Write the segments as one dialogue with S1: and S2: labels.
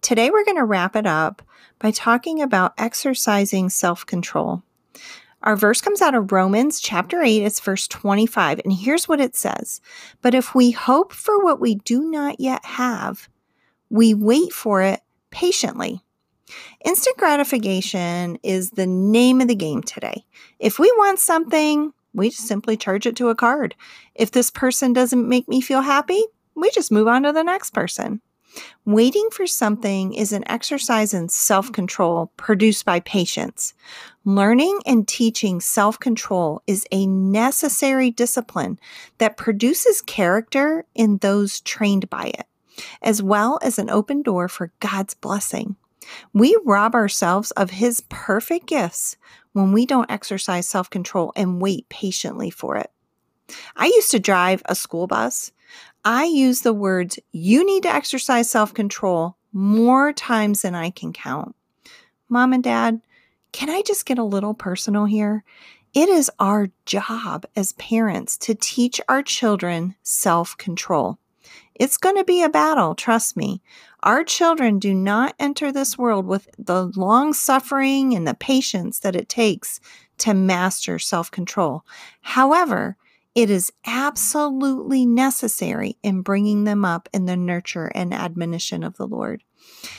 S1: Today, we're going to wrap it up by talking about exercising self control. Our verse comes out of Romans chapter 8, it's verse 25, and here's what it says But if we hope for what we do not yet have, we wait for it patiently. Instant gratification is the name of the game today. If we want something, we just simply charge it to a card. If this person doesn't make me feel happy, we just move on to the next person. Waiting for something is an exercise in self control produced by patience. Learning and teaching self control is a necessary discipline that produces character in those trained by it, as well as an open door for God's blessing. We rob ourselves of His perfect gifts when we don't exercise self control and wait patiently for it. I used to drive a school bus I use the words, you need to exercise self control more times than I can count. Mom and dad, can I just get a little personal here? It is our job as parents to teach our children self control. It's going to be a battle, trust me. Our children do not enter this world with the long suffering and the patience that it takes to master self control. However, it is absolutely necessary in bringing them up in the nurture and admonition of the Lord.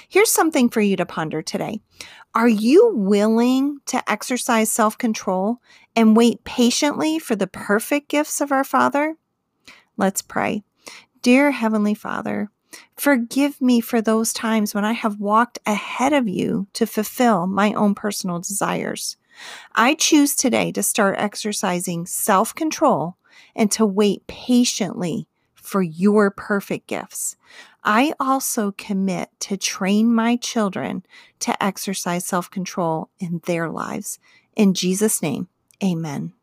S1: Here's something for you to ponder today. Are you willing to exercise self control and wait patiently for the perfect gifts of our Father? Let's pray. Dear Heavenly Father, forgive me for those times when I have walked ahead of you to fulfill my own personal desires. I choose today to start exercising self control and to wait patiently for your perfect gifts. I also commit to train my children to exercise self control in their lives. In Jesus' name, amen.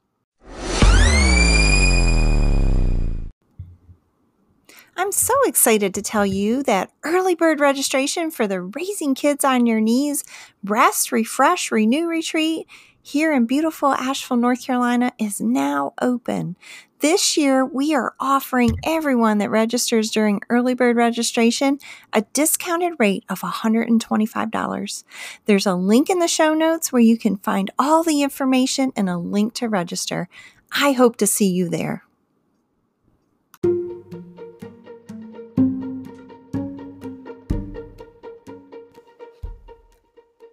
S1: I'm so excited to tell you that early bird registration for the Raising Kids on Your Knees Rest, Refresh, Renew retreat here in beautiful Asheville, North Carolina is now open. This year, we are offering everyone that registers during early bird registration a discounted rate of $125. There's a link in the show notes where you can find all the information and a link to register. I hope to see you there.